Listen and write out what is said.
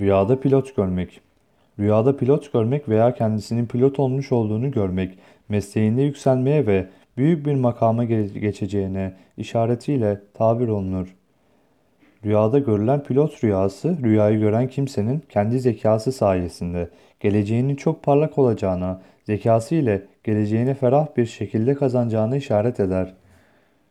Rüyada pilot görmek. Rüyada pilot görmek veya kendisinin pilot olmuş olduğunu görmek, mesleğinde yükselmeye ve büyük bir makama geçeceğine işaretiyle tabir olunur. Rüyada görülen pilot rüyası, rüyayı gören kimsenin kendi zekası sayesinde geleceğinin çok parlak olacağına, zekası ile geleceğini ferah bir şekilde kazanacağına işaret eder.